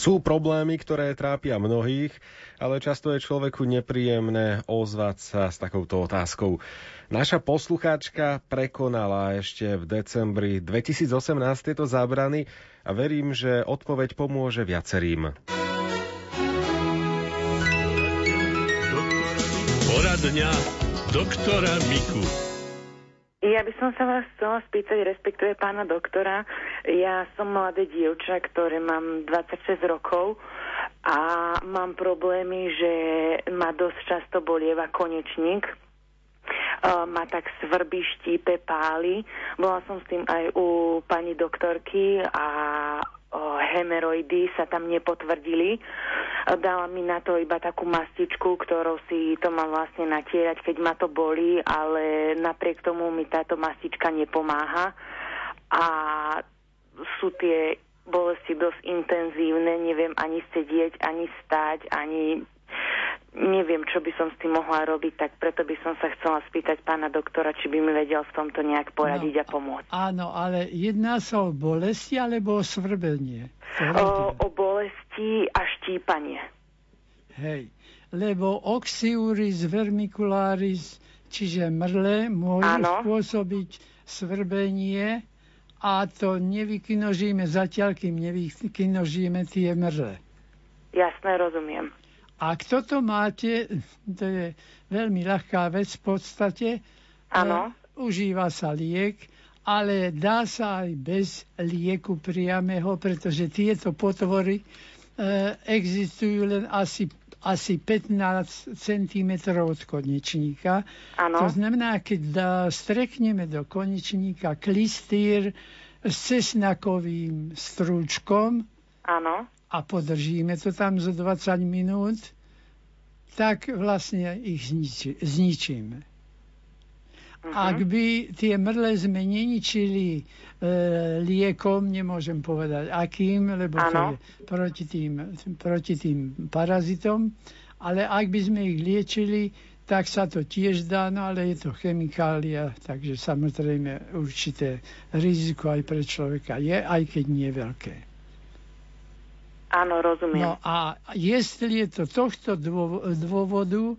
Sú problémy, ktoré trápia mnohých, ale často je človeku nepríjemné ozvať sa s takouto otázkou. Naša poslucháčka prekonala ešte v decembri 2018 tieto zábrany a verím, že odpoveď pomôže viacerým. Poradňa doktora Miku. Ja by som sa vás chcela spýtať, respektuje pána doktora. Ja som mladé dievča, ktoré mám 26 rokov a mám problémy, že ma dosť často bolieva konečník. Uh, ma tak svrbí, štípe, páli. Bola som s tým aj u pani doktorky a hemeroidy sa tam nepotvrdili. Dala mi na to iba takú mastičku, ktorou si to mám vlastne natierať, keď ma to bolí, ale napriek tomu mi táto mastička nepomáha. A sú tie bolesti dosť intenzívne, neviem ani sedieť, ani stať, ani neviem, čo by som s tým mohla robiť, tak preto by som sa chcela spýtať pána doktora, či by mi vedel v tomto nejak poradiť no, a pomôcť. Áno, ale jedná sa o bolesti alebo o svrbenie? O, o bolesti a štípanie. Hej, lebo oxiuris vermicularis, čiže mrle, môžu ano. spôsobiť svrbenie a to nevykinožíme zatiaľ, kým nevykinožíme tie mrle. Jasné, rozumiem. Ak toto máte, to je veľmi ľahká vec v podstate. Áno. E, užíva sa liek, ale dá sa aj bez lieku priameho, pretože tieto potvory e, existujú len asi asi 15 cm od konečníka. Ano. To znamená, keď dá, strekneme do konečníka klistýr s cesnakovým strúčkom, Áno a podržíme to tam zo 20 minút, tak vlastne ich zniči, zničíme. Uh-huh. Ak by tie mrle sme neničili e, liekom, nemôžem povedať akým, lebo ano. to je proti tým, proti tým parazitom, ale ak by sme ich liečili, tak sa to tiež dá, no ale je to chemikália, takže samozrejme určité riziko aj pre človeka je, aj keď nie veľké. Áno, rozumiem. No a jestli je to tohto dôvodu,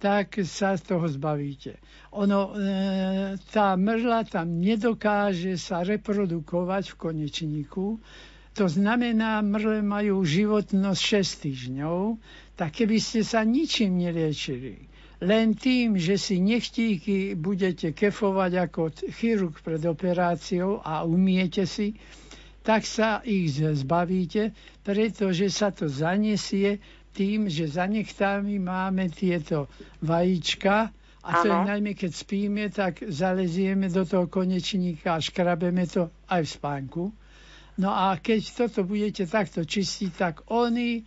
tak sa z toho zbavíte. Ono, e, tá mrla tam nedokáže sa reprodukovať v konečníku, to znamená, mrle majú životnosť 6 týždňov, tak keby ste sa ničím neliečili, len tým, že si nechtíky budete kefovať ako chirurg pred operáciou a umiete si, tak sa ich zbavíte, pretože sa to zanesie tým, že za nechtami máme tieto vajíčka a to je najmä keď spíme, tak zalezieme do toho konečníka a škrabeme to aj v spánku. No a keď toto budete takto čistiť, tak oni e,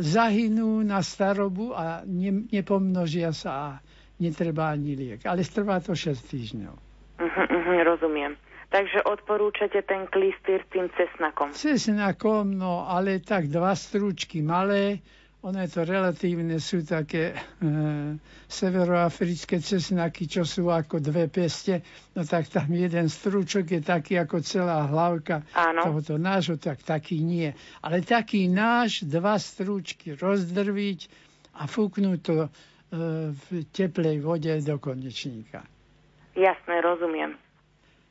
zahynú na starobu a ne, nepomnožia sa a netreba ani liek. Ale trvá to 6 týždňov. Uh-huh, uh-huh, rozumiem. Takže odporúčate ten klistýr s tým cesnakom. Cesnakom, no ale tak dva strúčky malé, ono je to relatívne, sú také e, severoafrické cesnaky, čo sú ako dve peste, no tak tam jeden strúčok je taký ako celá hlavka Áno. tohoto nášho, tak taký nie. Ale taký náš, dva strúčky rozdrviť a fúknúť to e, v teplej vode do konečníka. Jasné, rozumiem.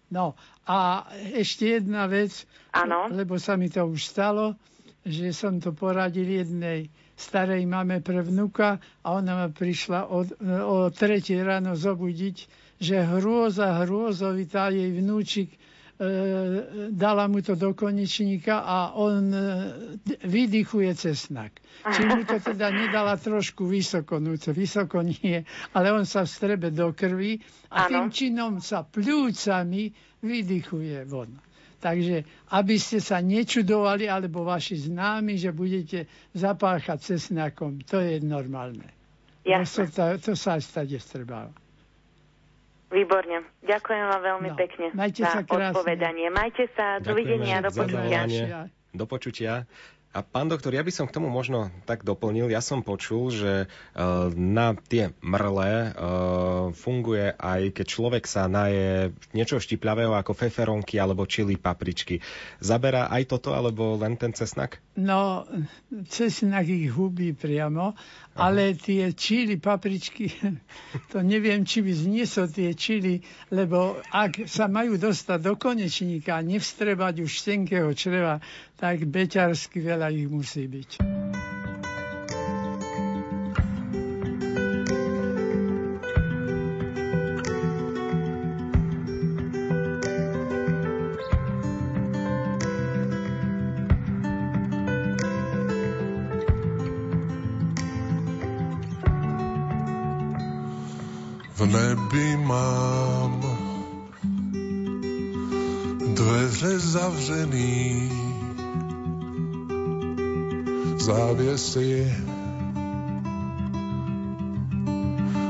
No a ešte jedna vec, ano. lebo sa mi to už stalo, že som to poradil jednej starej mame pre vnuka a ona ma prišla o, o tretie ráno zobudiť, že hrôza, hrôzovitá jej vnúčik dala mu to do konečníka a on e, vydychuje cesnak. Či mu to teda nedala trošku vysoko, núce, vysoko nie, ale on sa vstrebe do krvi a ano. tým činom sa pľúcami vydychuje von. Takže aby ste sa nečudovali, alebo vaši známi, že budete zapáchať cesnakom, to je normálne. Jasne. To, to, to sa stade strebáva. Výborne. Ďakujem vám veľmi no, pekne majte za sa krásne. odpovedanie. Majte sa. Dovidenia. Do počutia. Do počutia. A pán doktor, ja by som k tomu možno tak doplnil. Ja som počul, že e, na tie mrle e, funguje aj keď človek sa naje niečo štipľavého ako feferonky alebo čili papričky. Zaberá aj toto alebo len ten cesnak? No, cesnak ich hubí priamo, Aha. ale tie čili papričky, to neviem, či by zniesol tie čili, lebo ak sa majú dostať do konečníka a nevstrebať už tenkého čreva, tak beťarsky veľa ich musí byť. V nebi mám dveře zavřený závěsy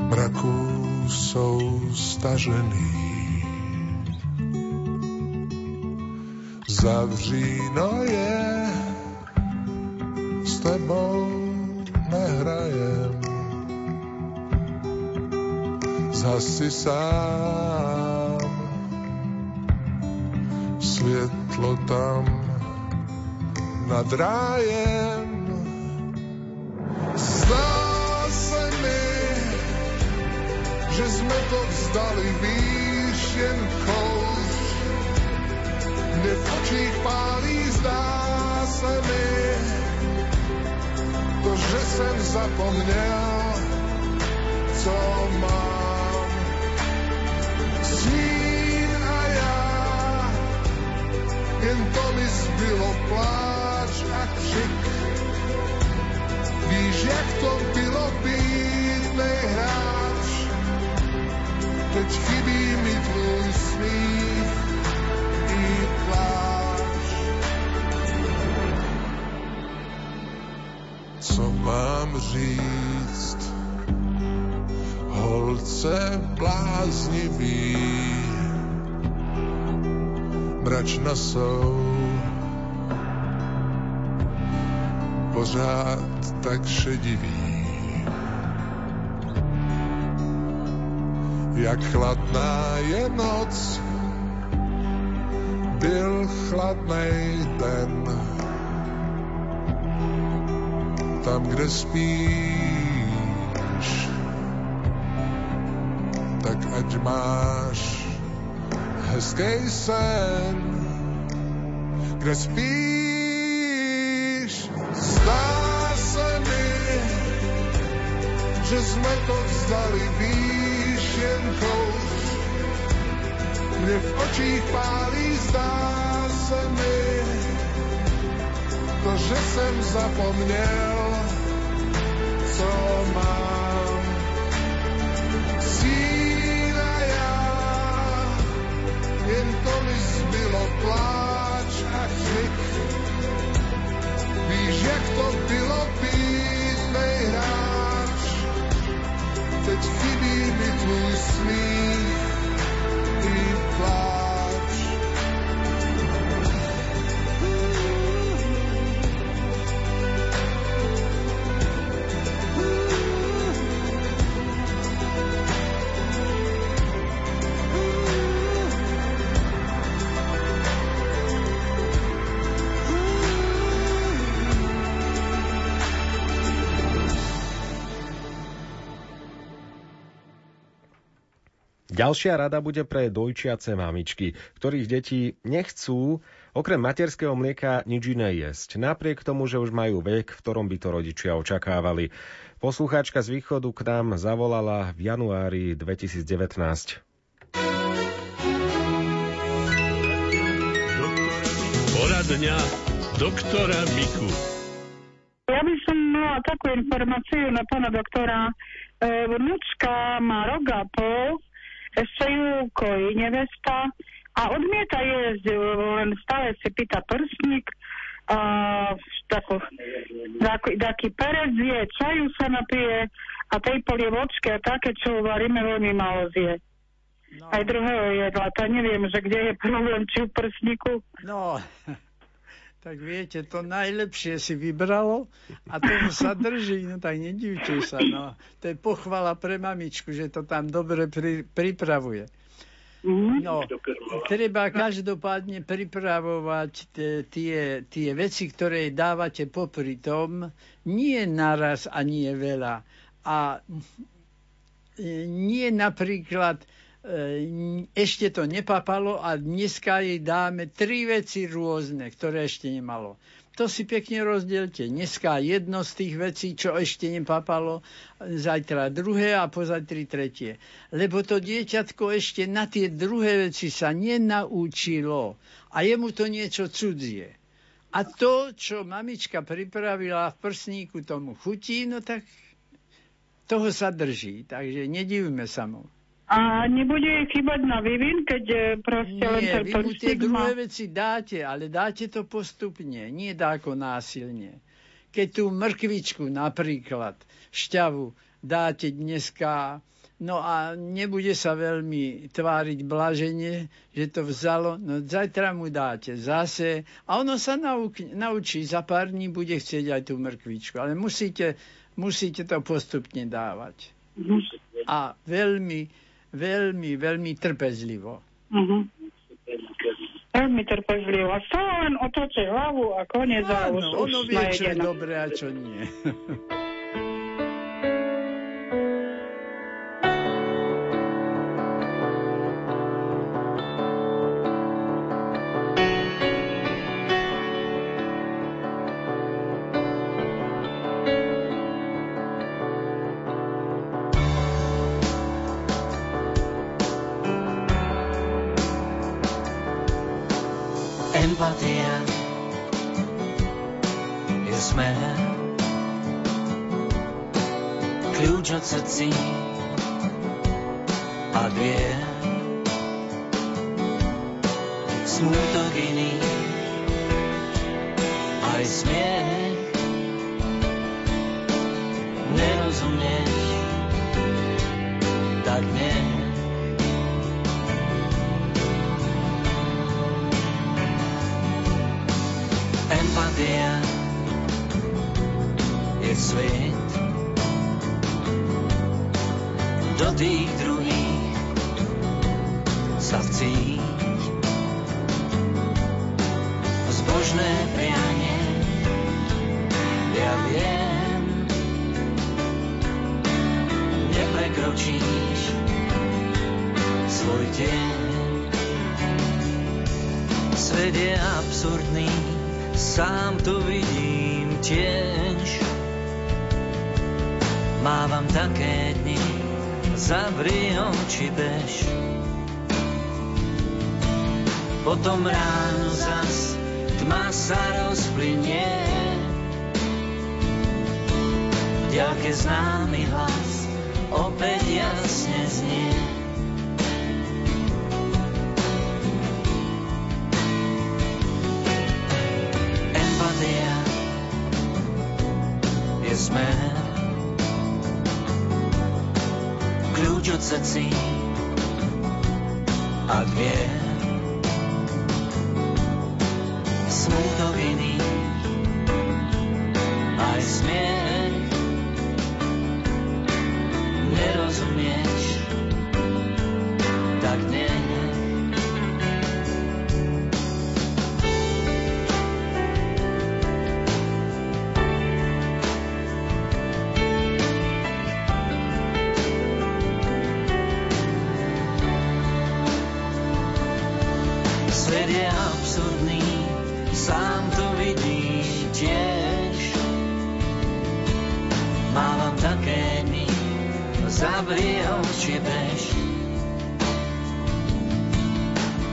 mraků jsou stažený. Zavříno je, s tebou nehrajem. Zhasi sám, světlo tam nad rájem Zdá se mi, že sme to vzdali výš jen kouř. Mne v očích pálí, zdá se mi, to, že jsem zapomněl, co mám. Mračna jsou pořád tak šedivý. Jak chladná je noc, byl chladnej den. Tam, kde spíš, tak ať máš hezký sen, kde spíš, zdá že sme to vzdali výšienkou. Mne v očích pálí, zdá se mi, to, že jsem zapomněl, co mám. Ďalšia rada bude pre dojčiace mamičky, ktorých deti nechcú okrem materského mlieka nič iné jesť, napriek tomu, že už majú vek, v ktorom by to rodičia očakávali. Poslucháčka z východu k nám zavolala v januári 2019. Poradňa doktora Miku. Ja by som mala takú informáciu na pána doktora. E, vnúčka má rok a pol ešte ju kojí nevesta a odmieta jesť, len stále si pýta prsník, a taký, taký perec je, čaju sa napije a tej polievočky a také, čo varíme, veľmi malo zje. No. Aj druhého jedla, tak neviem, že kde je problém, či v prsníku. No, Tak viete, to najlepšie si vybralo a to sa drží, no tak nedivte sa. No. To je pochvala pre mamičku, že to tam dobre pri, pripravuje. Mhm. No, treba každopádne pripravovať tie, tie, veci, ktoré dávate popri tom, nie naraz a nie veľa. A nie napríklad ešte to nepapalo a dneska jej dáme tri veci rôzne, ktoré ešte nemalo. To si pekne rozdielte. Dneska jedno z tých vecí, čo ešte nepapalo, zajtra druhé a pozajtri tretie. Lebo to dieťatko ešte na tie druhé veci sa nenaučilo a je mu to niečo cudzie. A to, čo mamička pripravila v prsníku, tomu chutí, no tak toho sa drží. Takže nedivme sa mu. A nebude chýbať na vývin, keď e, proste len Nie, ten vy mu tie druhé veci dáte, ale dáte to postupne, nie dáko násilne. Keď tú mrkvičku napríklad, šťavu, dáte dneska, no a nebude sa veľmi tváriť blaženie, že to vzalo, no zajtra mu dáte zase a ono sa nauk- naučí, za pár dní bude chcieť aj tú mrkvičku, ale musíte, musíte to postupne dávať. Mhm. A veľmi, veľmi, veľmi trpezlivo. Mhm. Veľmi trpezlivo. A stále len otočí hlavu a koniec a už, Áno, už ono vie, čo je dobré a čo nie. Empatia je smer, kľúč od srdcí a dvier. Smutok iný, aj smiech, nerozumieš, tak nie. Empatia je svet. Do tých druhých sa vcíť. Zbožné prianie ja viem neprekročíš svoj deň. Svet je absurdný sám to vidím tiež. Mávam také dni, zavri oči bež. Potom ráno zas tma sa rozplynie. V ďalke známy hlas opäť jasne znie.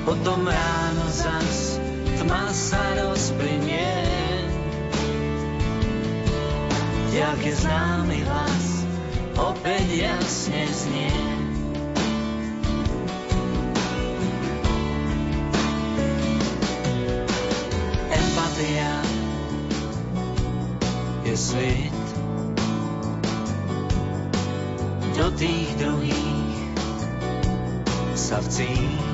Potom ráno zas tma sa rozplynie. Jak je známy hlas, opäť jasne znie. Empatia je svet do tých druhých sa vcíť